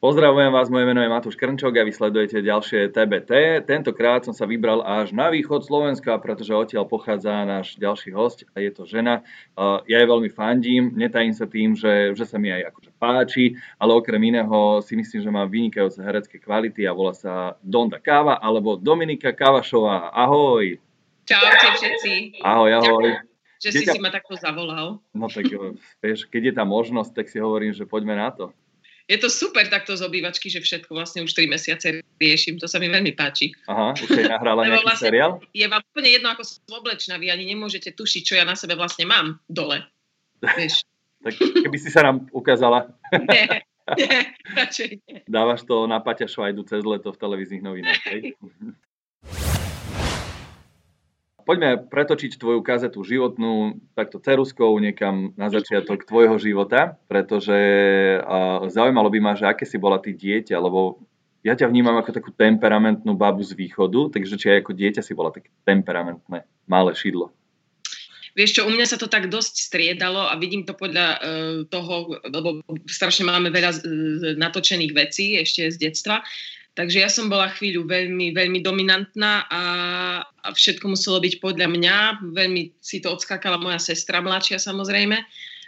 Pozdravujem vás, moje meno je Matúš Krnčok a vy sledujete ďalšie TBT. Tentokrát som sa vybral až na východ Slovenska, pretože odtiaľ pochádza náš ďalší host a je to žena. Ja jej veľmi fandím, netajím sa tým, že, že sa mi aj akože páči, ale okrem iného si myslím, že má vynikajúce herecké kvality a volá sa Donda Káva alebo Dominika Kavašová. Ahoj! Čaute všetci. Ahoj, ahoj. Ďakujem, že si ťa... si ma takto zavolal. No tak vieš, keď je tá možnosť, tak si hovorím, že poďme na to je to super takto z obývačky, že všetko vlastne už 3 mesiace riešim. To sa mi veľmi páči. Aha, už si nahrala nejaký vlastne seriál? Je vám úplne jedno, ako som oblečná. Vy ani nemôžete tušiť, čo ja na sebe vlastne mám dole. Vieš. tak keby si sa nám ukázala. nie, nie, radšej nie. Dávaš to na Paťa Švajdu cez leto v televíznych novinách. Poďme pretočiť tvoju kazetu životnú takto ceruskou niekam na začiatok tvojho života, pretože zaujímalo by ma, že aké si bola ty dieťa, lebo ja ťa vnímam ako takú temperamentnú babu z východu, takže či aj ako dieťa si bola také temperamentné, malé šidlo. Vieš čo, u mňa sa to tak dosť striedalo a vidím to podľa uh, toho, lebo strašne máme veľa uh, natočených vecí ešte z detstva, Takže ja som bola chvíľu veľmi, veľmi dominantná a, a všetko muselo byť podľa mňa. Veľmi si to odskákala moja sestra mladšia samozrejme.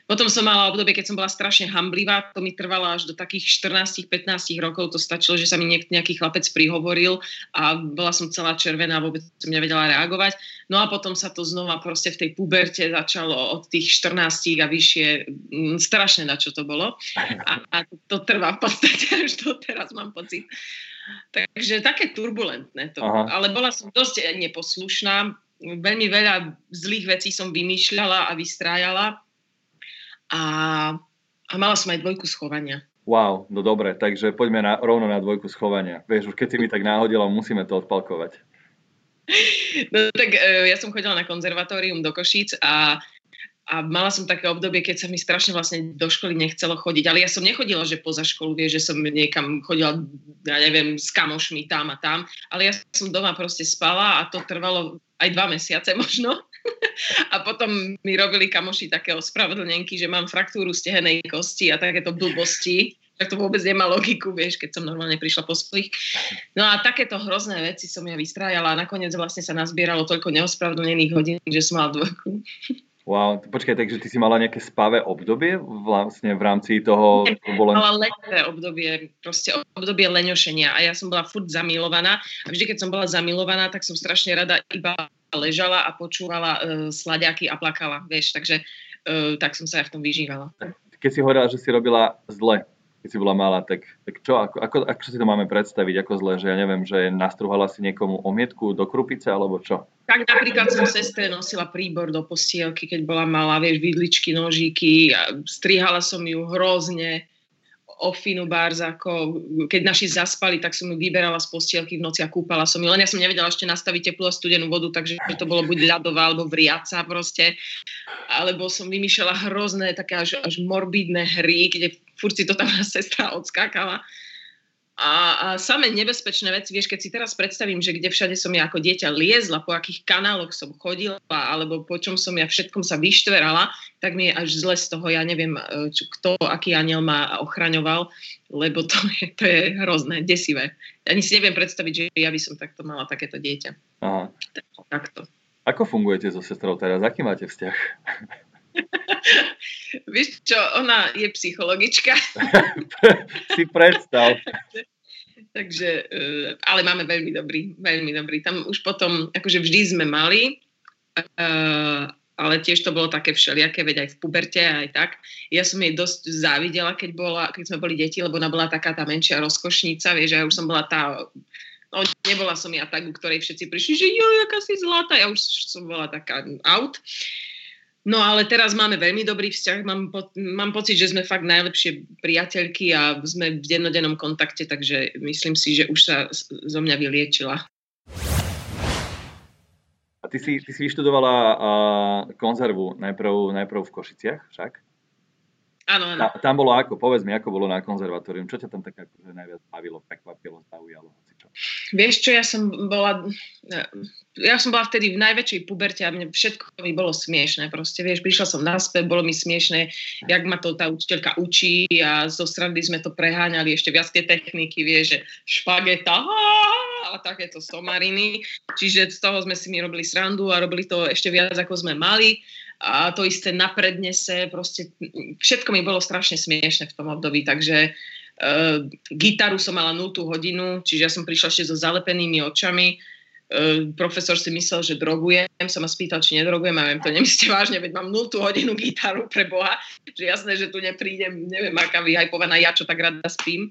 Potom som mala obdobie, keď som bola strašne hamblivá, to mi trvalo až do takých 14-15 rokov, to stačilo, že sa mi niek- nejaký chlapec prihovoril a bola som celá červená, vôbec som nevedela reagovať. No a potom sa to znova proste v tej puberte začalo od tých 14 a vyššie, m, mm, strašne na čo to bolo. A, a to trvá v podstate až do teraz, mám pocit. Takže také turbulentné to. Aha. Ale bola som dosť neposlušná. Veľmi veľa zlých vecí som vymýšľala a vystrájala. A, a mala som aj dvojku schovania. Wow, no dobre, takže poďme na, rovno na dvojku schovania. Vieš, už keď si mi tak náhodila, musíme to odpalkovať. No tak e, ja som chodila na konzervatórium do Košíc a a mala som také obdobie, keď sa mi strašne vlastne do školy nechcelo chodiť. Ale ja som nechodila, že poza školu, vie, že som niekam chodila, ja neviem, s kamošmi tam a tam. Ale ja som doma proste spala a to trvalo aj dva mesiace možno. a potom mi robili kamoši také ospravedlnenky, že mám fraktúru stehenej kosti a takéto blbosti tak to vôbec nemá logiku, vieš, keď som normálne prišla po svojich. No a takéto hrozné veci som ja vystrájala a nakoniec vlastne sa nazbieralo toľko neospravedlnených hodín, že som mala dvojku. Wow, počkaj, takže ty si mala nejaké spavé obdobie vlastne v rámci toho... Bola... Mala letné obdobie, proste obdobie leňošenia a ja som bola furt zamilovaná a vždy, keď som bola zamilovaná, tak som strašne rada iba ležala a počúvala uh, sladiaky a plakala, vieš, takže uh, tak som sa aj v tom vyžívala. Keď si hovorila, že si robila zle, keď si bola malá, tak, tak čo, ako, ako, ako si to máme predstaviť, ako zle, že ja neviem, že nastruhala si niekomu omietku do krupice, alebo čo? Tak napríklad som sestre nosila príbor do postielky, keď bola malá, vieš, vidličky, nožíky, strihala som ju hrozne, Ofinu Barzako, keď naši zaspali, tak som ju vyberala z postielky v noci a kúpala som ju. Len ja som nevedela ešte nastaviť teplú a studenú vodu, takže to bolo buď ľadová alebo vriaca proste. Alebo som vymýšľala hrozné, také až, až morbidné hry, kde furt si to tam sestra odskákala. A, a samé nebezpečné veci, vieš, keď si teraz predstavím, že kde všade som ja ako dieťa liezla, po akých kanáloch som chodila, alebo po čom som ja všetkom sa vyštverala, tak mi je až zle z toho, ja neviem, e, čo, kto, aký aniel ma ochraňoval, lebo to je, to je hrozné, desivé. Ani si neviem predstaviť, že ja by som takto mala takéto dieťa. Aha. Takto. Ako fungujete so sestrou teraz? Aký máte vzťah? Víš čo, ona je psychologička. si predstav. Takže, eh, ale máme veľmi dobrý, veľmi dobrý. Tam už potom, akože vždy sme mali, eh, ale tiež to bolo také všelijaké, veď aj v puberte, aj tak. Ja som jej dosť závidela, keď, bola, keď sme boli deti, lebo ona bola taká tá menšia rozkošnica, vieš, ja už som bola tá No, nebola som ja tak, u ktorej všetci prišli, že jo, aká si zlatá, ja už som bola taká out. No ale teraz máme veľmi dobrý vzťah, mám, po, mám pocit, že sme fakt najlepšie priateľky a sme v dennodennom kontakte, takže myslím si, že už sa zo mňa vyliečila. A ty si, ty si vyštudovala uh, konzervu najprv, najprv v Košiciach však? Áno, áno. Ta, tam bolo ako? Povedz mi, ako bolo na konzervatórium. Čo ťa tam tak akože najviac bavilo, prekvapilo, zaujalo? Čo? Vieš čo, ja som bola, ja som bola vtedy v najväčšej puberte a mne všetko mi bolo smiešné. Proste, vieš, prišla som naspäť, bolo mi smiešné, jak ma to tá učiteľka učí a zo strany sme to preháňali ešte viac tie techniky, vieš, že špageta a takéto somariny. Čiže z toho sme si mi robili srandu a robili to ešte viac, ako sme mali a to isté na prednese, proste všetko mi bolo strašne smiešne v tom období, takže uh, gitaru som mala 0 hodinu, čiže ja som prišla ešte so zalepenými očami, uh, profesor si myslel, že drogujem, sa ma spýtal, či nedrogujem, a viem, to nemyslíte vážne, veď mám 0 hodinu gitaru pre Boha, že jasné, že tu neprídem, neviem, aká vyhajpovaná ja, čo tak rada spím.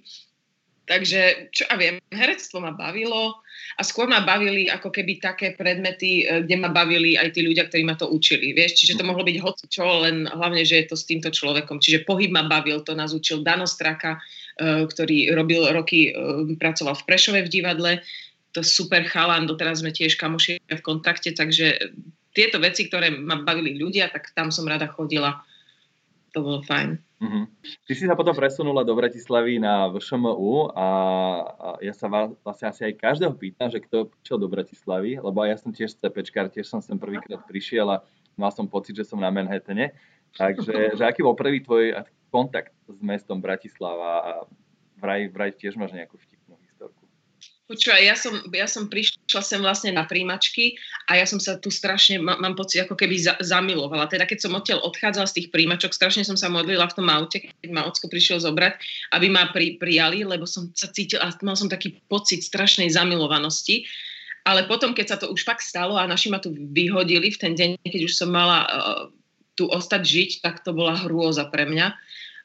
Takže, čo ja viem, herectvo ma bavilo, a skôr ma bavili ako keby také predmety, e, kde ma bavili aj tí ľudia, ktorí ma to učili. Vieš? Čiže to mohlo byť hoci čo, len hlavne, že je to s týmto človekom. Čiže pohyb ma bavil, to nás učil Dano Straka, e, ktorý robil roky, e, pracoval v Prešove v divadle. To super chalan, doteraz sme tiež kamoši v kontakte, takže tieto veci, ktoré ma bavili ľudia, tak tam som rada chodila. To bolo fajn. Uh-huh. Ty si sa potom presunula do Bratislavy na VŠMU a, a ja sa vás, vlastne asi aj každého pýtam, že kto prišiel do Bratislavy, lebo ja som tiež CPčkár, tiež som sem prvýkrát prišiel a mal som pocit, že som na Manhattane. Takže že aký bol prvý tvoj kontakt s mestom Bratislava a vraj, vraj tiež máš nejakú vtipnú Počúvaj, ja som, ja som prišla sem vlastne na príjmačky a ja som sa tu strašne, má, mám pocit, ako keby za, zamilovala. Teda keď som odtiaľ odchádzala z tých príjmačok, strašne som sa modlila v tom aute, keď ma ocko prišiel zobrať, aby ma pri, prijali, lebo som sa cítila, mal som taký pocit strašnej zamilovanosti. Ale potom, keď sa to už fakt stalo a naši ma tu vyhodili v ten deň, keď už som mala uh, tu ostať žiť, tak to bola hrôza pre mňa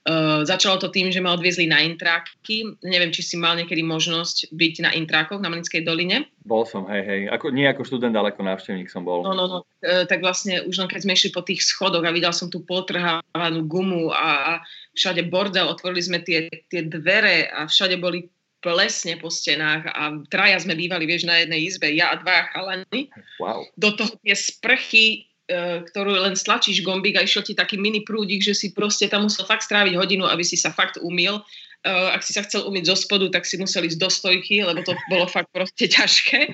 Uh, začalo to tým, že ma odviezli na intráky. Neviem, či si mal niekedy možnosť byť na intrákoch na Mlinskej doline. Bol som, hej, hej. Ako, nie ako študent, ale ako návštevník som bol. No, no, no. Uh, tak vlastne už len keď sme išli po tých schodoch a videl som tú potrhávanú gumu a, a všade bordel, otvorili sme tie, tie dvere a všade boli plesne po stenách a traja sme bývali, vieš, na jednej izbe, ja a dva chalani. Wow. Do toho tie sprchy E, ktorú len stlačíš gombík a išiel ti taký mini prúdik, že si proste tam musel fakt stráviť hodinu, aby si sa fakt umil. Uh, ak si sa chcel umyť zo spodu, tak si musel ísť do stojky, lebo to bolo fakt proste ťažké.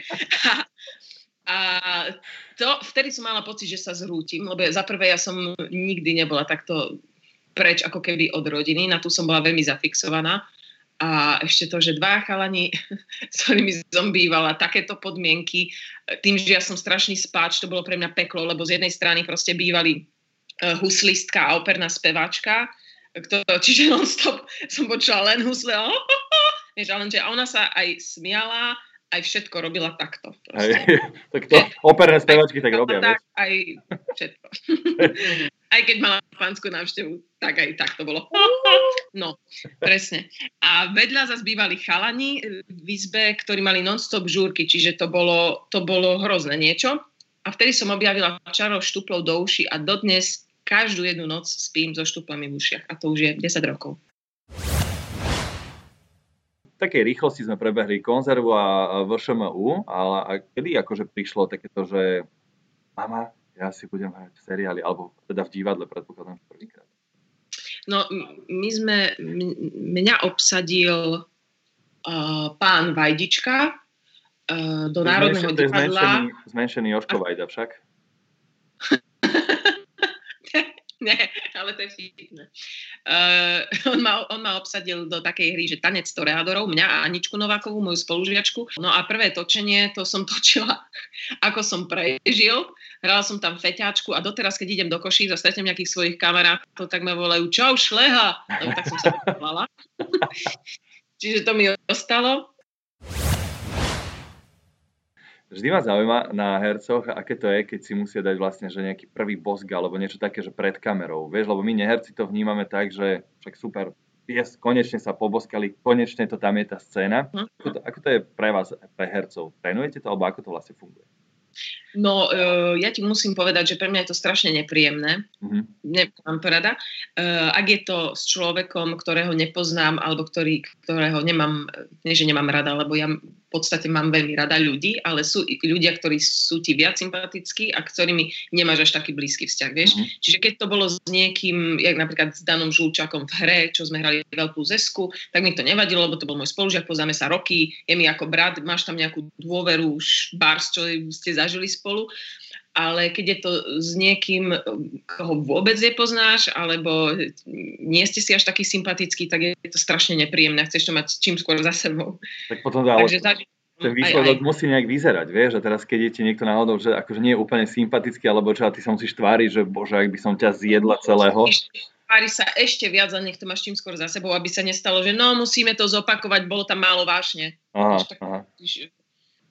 A, to, vtedy som mala pocit, že sa zrútim, lebo za prvé ja som nikdy nebola takto preč ako keby od rodiny, na tu som bola veľmi zafixovaná. A ešte to, že dva chalani, s ktorými som bývala, takéto podmienky, tým, že ja som strašný spáč, to bolo pre mňa peklo, lebo z jednej strany proste bývali uh, huslistka a operná speváčka, kto, čiže non-stop som počula len husle, vieš, ale že ona sa aj smiala, aj všetko robila takto. Aj, tak to operné spevačky tak robia, tak, Aj všetko. aj keď mala pánsku návštevu, tak aj tak to bolo. No, presne. A vedľa zase bývali chalani v izbe, ktorí mali non-stop žúrky, čiže to bolo, to bolo hrozné niečo. A vtedy som objavila čarov štuplov do uši a dodnes každú jednu noc spím so štuplami v ušiach. A to už je 10 rokov takej rýchlosti sme prebehli konzervu a VŠMU, ale a kedy akože prišlo takéto, že mama, ja si budem hrať v seriáli, alebo teda v divadle, predpokladám, prvýkrát. No, my sme, mňa obsadil uh, pán Vajdička uh, do Národného divadla. Zmenšený, zmenšený Joško Vajda však. Nie, ale to je vtipné. Uh, on, ma, on ma obsadil do takej hry, že tanec toreadorov, mňa a Aničku Novákovú, moju spolužiačku. No a prvé točenie, to som točila, ako som prežil. Hrala som tam feťáčku a doteraz, keď idem do Koší a stretnem nejakých svojich kamarátov, tak ma volajú čau, šleha. No, tak som sa. Čiže to mi ostalo. Vždy ma zaujíma na hercoch, aké to je, keď si musia dať vlastne že nejaký prvý bosk alebo niečo také, že pred kamerou. Vieš, lebo my neherci to vnímame tak, že však super, yes, konečne sa poboskali, konečne to tam je tá scéna. Hm. Ako to, ako to je pre vás, pre hercov? Trénujete to alebo ako to vlastne funguje? No, uh, ja ti musím povedať, že pre mňa je to strašne nepríjemné. Uh-huh. Nemám to rada. Uh, ak je to s človekom, ktorého nepoznám, alebo ktorý, ktorého nemám, nie že nemám rada, lebo ja podstate mám veľmi rada ľudí, ale sú ľudia, ktorí sú ti viac sympatickí a ktorými nemáš až taký blízky vzťah, vieš. Mm-hmm. Čiže keď to bolo s niekým, jak napríklad s Danom Žulčakom v hre, čo sme hrali veľkú zesku, tak mi to nevadilo, lebo to bol môj spolužiak, poznáme sa roky, je mi ako brat, máš tam nejakú dôveru, už bars, čo ste zažili spolu ale keď je to s niekým, koho vôbec nepoznáš, alebo nie ste si až taký sympatický, tak je to strašne nepríjemné. Chceš to mať čím skôr za sebou. Tak potom dá, Takže, zaži- ten výsledok aj, aj. musí nejak vyzerať, vieš, a teraz keď je ti niekto náhodou, že akože nie je úplne sympatický, alebo čo, a ty sa musíš tváriť, že bože, ak by som ťa zjedla celého. Tvári sa ešte viac a nech to máš čím skôr za sebou, aby sa nestalo, že no, musíme to zopakovať, bolo tam málo vášne. Aha, tak, aha.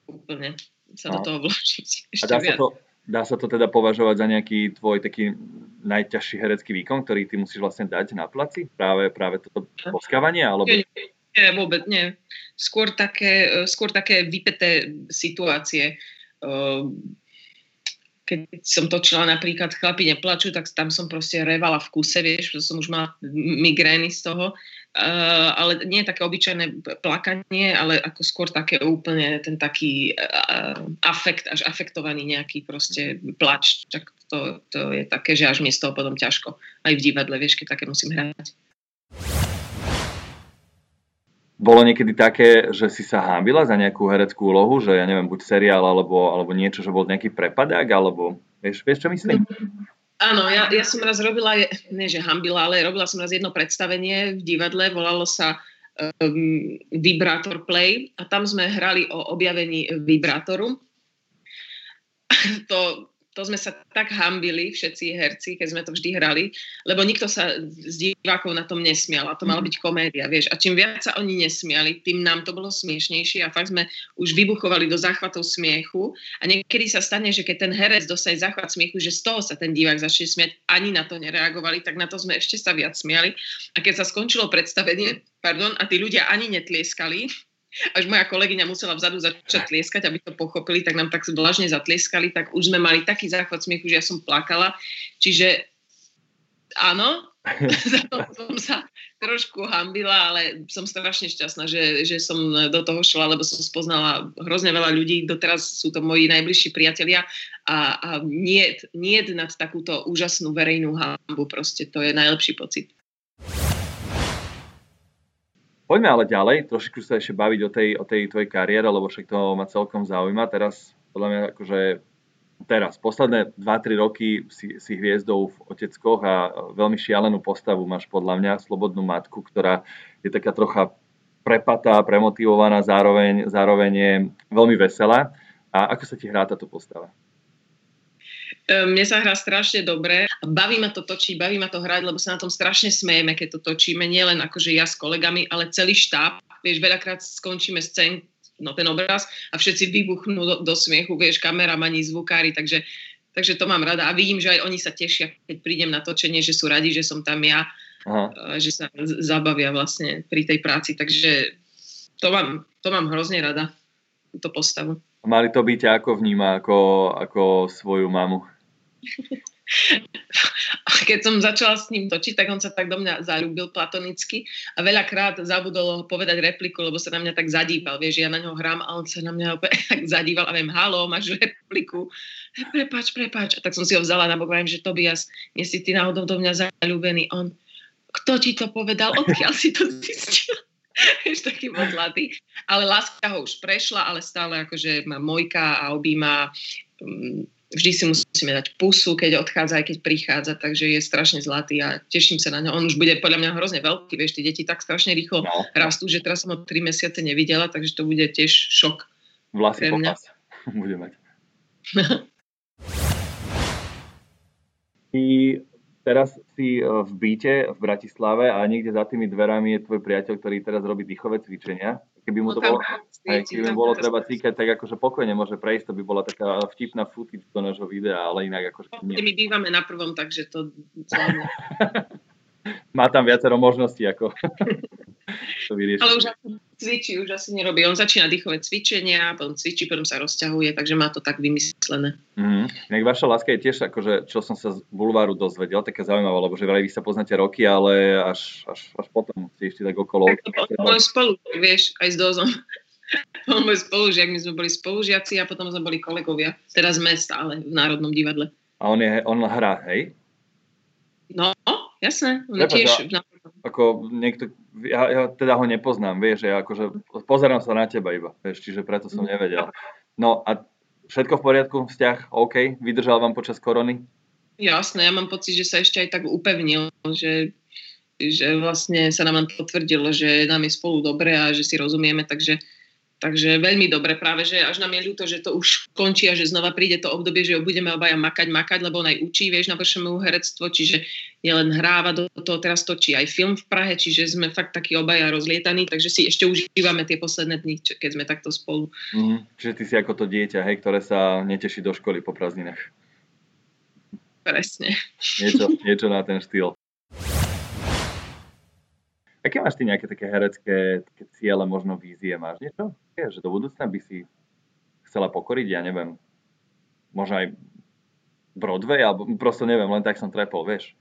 Úplne sa aha. do toho vložiť ešte a dá viac. Sa to, Dá sa to teda považovať za nejaký tvoj taký najťažší herecký výkon, ktorý ty musíš vlastne dať na placi? Práve, práve toto poskávanie? Alebo... Nie, vôbec nie. Skôr také, skôr také vypeté situácie. Keď som točila napríklad Chlapi neplaču, tak tam som proste revala v kuse, vieš, som už mala migrény z toho Uh, ale nie je také obyčajné plakanie, ale ako skôr také úplne ten taký uh, afekt, až afektovaný nejaký proste plač. Tak to, to je také, že až mi z toho potom ťažko. Aj v divadle, vieš, keď také musím hrať. Bolo niekedy také, že si sa hábila za nejakú hereckú úlohu, že ja neviem, buď seriál alebo, alebo niečo, že bol nejaký prepadák, alebo vieš, vieš čo myslím? Áno, ja, ja som raz robila, nie že hambila, ale robila som raz jedno predstavenie v divadle, volalo sa um, Vibrátor Play a tam sme hrali o objavení vibrátoru. to to sme sa tak hambili, všetci herci, keď sme to vždy hrali, lebo nikto sa z divákov na tom nesmial a to mala mhm. byť komédia, vieš. A čím viac sa oni nesmiali, tým nám to bolo smiešnejšie a fakt sme už vybuchovali do záchvatov smiechu a niekedy sa stane, že keď ten herec dostane záchvat smiechu, že z toho sa ten divák začne smiať, ani na to nereagovali, tak na to sme ešte sa viac smiali. A keď sa skončilo predstavenie, pardon, a tí ľudia ani netlieskali, až moja kolegyňa musela vzadu začať tlieskať, aby to pochopili, tak nám tak vlažne zatlieskali, tak už sme mali taký záchvat smiechu, že ja som plakala. Čiže áno, za to som sa trošku hambila, ale som strašne šťastná, že, že som do toho šla, lebo som spoznala hrozne veľa ľudí, doteraz sú to moji najbližší priatelia a, a nie, nie nad takúto úžasnú verejnú hambu, proste to je najlepší pocit. Poďme ale ďalej, trošku sa ešte baviť o tej, o tej tvojej kariére, lebo však to ma celkom zaujíma. Teraz, podľa mňa, akože teraz, posledné 2-3 roky si, si hviezdou v Oteckoch a veľmi šialenú postavu máš podľa mňa, slobodnú matku, ktorá je taká trocha prepatá, premotivovaná, zároveň, zároveň je veľmi veselá. A ako sa ti hrá táto postava? Ehm, mne sa hrá strašne dobre. Baví ma to točiť, baví ma to hrať, lebo sa na tom strašne smejeme, keď to točíme. Nie len akože ja s kolegami, ale celý štáb. Vieš, veľakrát skončíme scén, no ten obraz a všetci vybuchnú do, do smiechu, vieš, kameramani, zvukári, takže, takže to mám rada. A vidím, že aj oni sa tešia, keď prídem na točenie, že sú radi, že som tam ja, Aha. že sa zabavia vlastne pri tej práci. Takže to mám, to mám hrozne rada, túto postavu. Mali to byť ako vníma, ako, ako svoju mamu? keď som začala s ním točiť, tak on sa tak do mňa zalúbil platonicky a veľakrát zabudol povedať repliku, lebo sa na mňa tak zadíval. Vieš, ja na ňo hrám a on sa na mňa opäť tak zadíval a viem, halo, máš repliku. Prepač, prepač. A tak som si ho vzala na bok, že Tobias, nie si ty náhodou do mňa zalúbený. On, kto ti to povedal? Odkiaľ si to zistil? Vieš, taký modlatý. Ale láska ho už prešla, ale stále akože má mojka a objíma um, vždy si musíme dať pusu, keď odchádza, aj keď prichádza, takže je strašne zlatý a teším sa na ňo. On už bude podľa mňa hrozne veľký, vieš, tie deti tak strašne rýchlo no. rastú, že teraz som ho 3 mesiace nevidela, takže to bude tiež šok. Vlasy mňa. bude mať. Ty teraz si e, v byte v Bratislave a niekde za tými dverami je tvoj priateľ, ktorý teraz robí dýchové cvičenia keby mu to no, bolo, aj, keby mu bolo treba cíkať, tak akože pokojne môže prejsť, to by bola taká vtipná footage do nášho videa, ale inak akože nie. My bývame na prvom, takže to Má tam viacero možností, ako to vyriešiť. Ale už cvičí, už asi nerobí. On začína dýchové cvičenia, potom cvičí, potom sa rozťahuje, takže má to tak vymyslené. Mm. Inak vaša láska je tiež, akože, čo som sa z bulváru dozvedel, také zaujímavé, lebo že vraj vy sa poznáte roky, ale až, až, až potom si ešte tak okolo. Tak to, to spolu, vieš, aj s dozom. On môj spolužiak, my sme boli spolužiaci a potom sme boli kolegovia. Teraz sme stále v Národnom divadle. A on, je, on hrá, hej? No, jasné. On je tiež v ako niekto, ja, ja teda ho nepoznám, vieš, ja akože pozerám sa na teba iba, vieš, čiže preto som nevedel. No a všetko v poriadku, vzťah, OK, vydržal vám počas korony? Jasné, ja mám pocit, že sa ešte aj tak upevnil, že, že vlastne sa nám potvrdilo, že nám je spolu dobre a že si rozumieme, takže Takže veľmi dobre, práve že až nám je ľúto, že to už končí a že znova príde to obdobie, že ho budeme obaja makať, makať, lebo on aj učí, vieš, na mu herectvo, čiže nielen hráva do toho, teraz točí aj film v Prahe, čiže sme fakt takí obaja rozlietaní, takže si ešte užívame tie posledné dni, keď sme takto spolu. Mm, čiže ty si ako to dieťa, hej, ktoré sa neteší do školy po prázdninách. Presne. Niečo, niečo na ten štýl. Aké máš ty nejaké také herecké také ciele, možno vízie? Máš niečo? Je, že do budúcna by si chcela pokoriť, ja neviem, možno aj Broadway, alebo prosto neviem, len tak som trepol, vieš.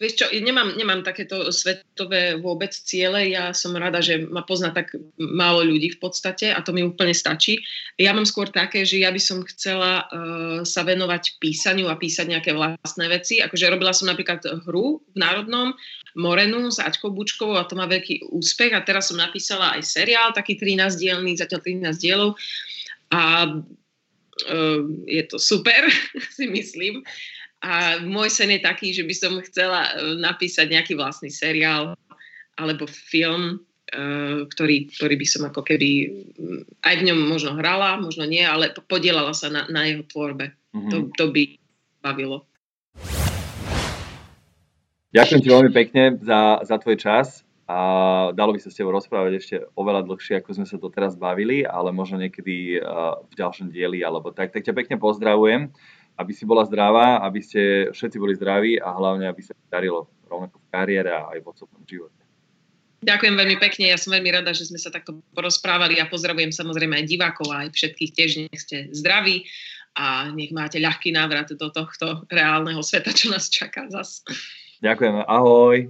Vieš čo, nemám, nemám takéto svetové vôbec ciele, ja som rada, že ma pozná tak málo ľudí v podstate a to mi úplne stačí. Ja mám skôr také, že ja by som chcela uh, sa venovať písaniu a písať nejaké vlastné veci. Akože robila som napríklad hru v Národnom, Morenu s Aťkou Bučkovou a to má veľký úspech a teraz som napísala aj seriál, taký 13 dielný, zatiaľ 13 dielov a uh, je to super, si myslím. A môj sen je taký, že by som chcela e, napísať nejaký vlastný seriál alebo film, e, ktorý, ktorý by som ako keby mm, aj v ňom možno hrala, možno nie, ale podielala sa na, na jeho tvorbe. Mm-hmm. To, to by bavilo. Ďakujem ti veľmi pekne za, za tvoj čas a dalo by sa s tebou rozprávať ešte oveľa dlhšie, ako sme sa to teraz bavili, ale možno niekedy uh, v ďalšom dieli alebo tak. Tak ťa pekne pozdravujem aby si bola zdravá, aby ste všetci boli zdraví a hlavne, aby sa darilo rovnako v kariére a aj v osobnom živote. Ďakujem veľmi pekne, ja som veľmi rada, že sme sa takto porozprávali a pozdravujem samozrejme aj divákov a aj všetkých tiež, nech ste zdraví a nech máte ľahký návrat do tohto reálneho sveta, čo nás čaká zas. Ďakujem, ahoj.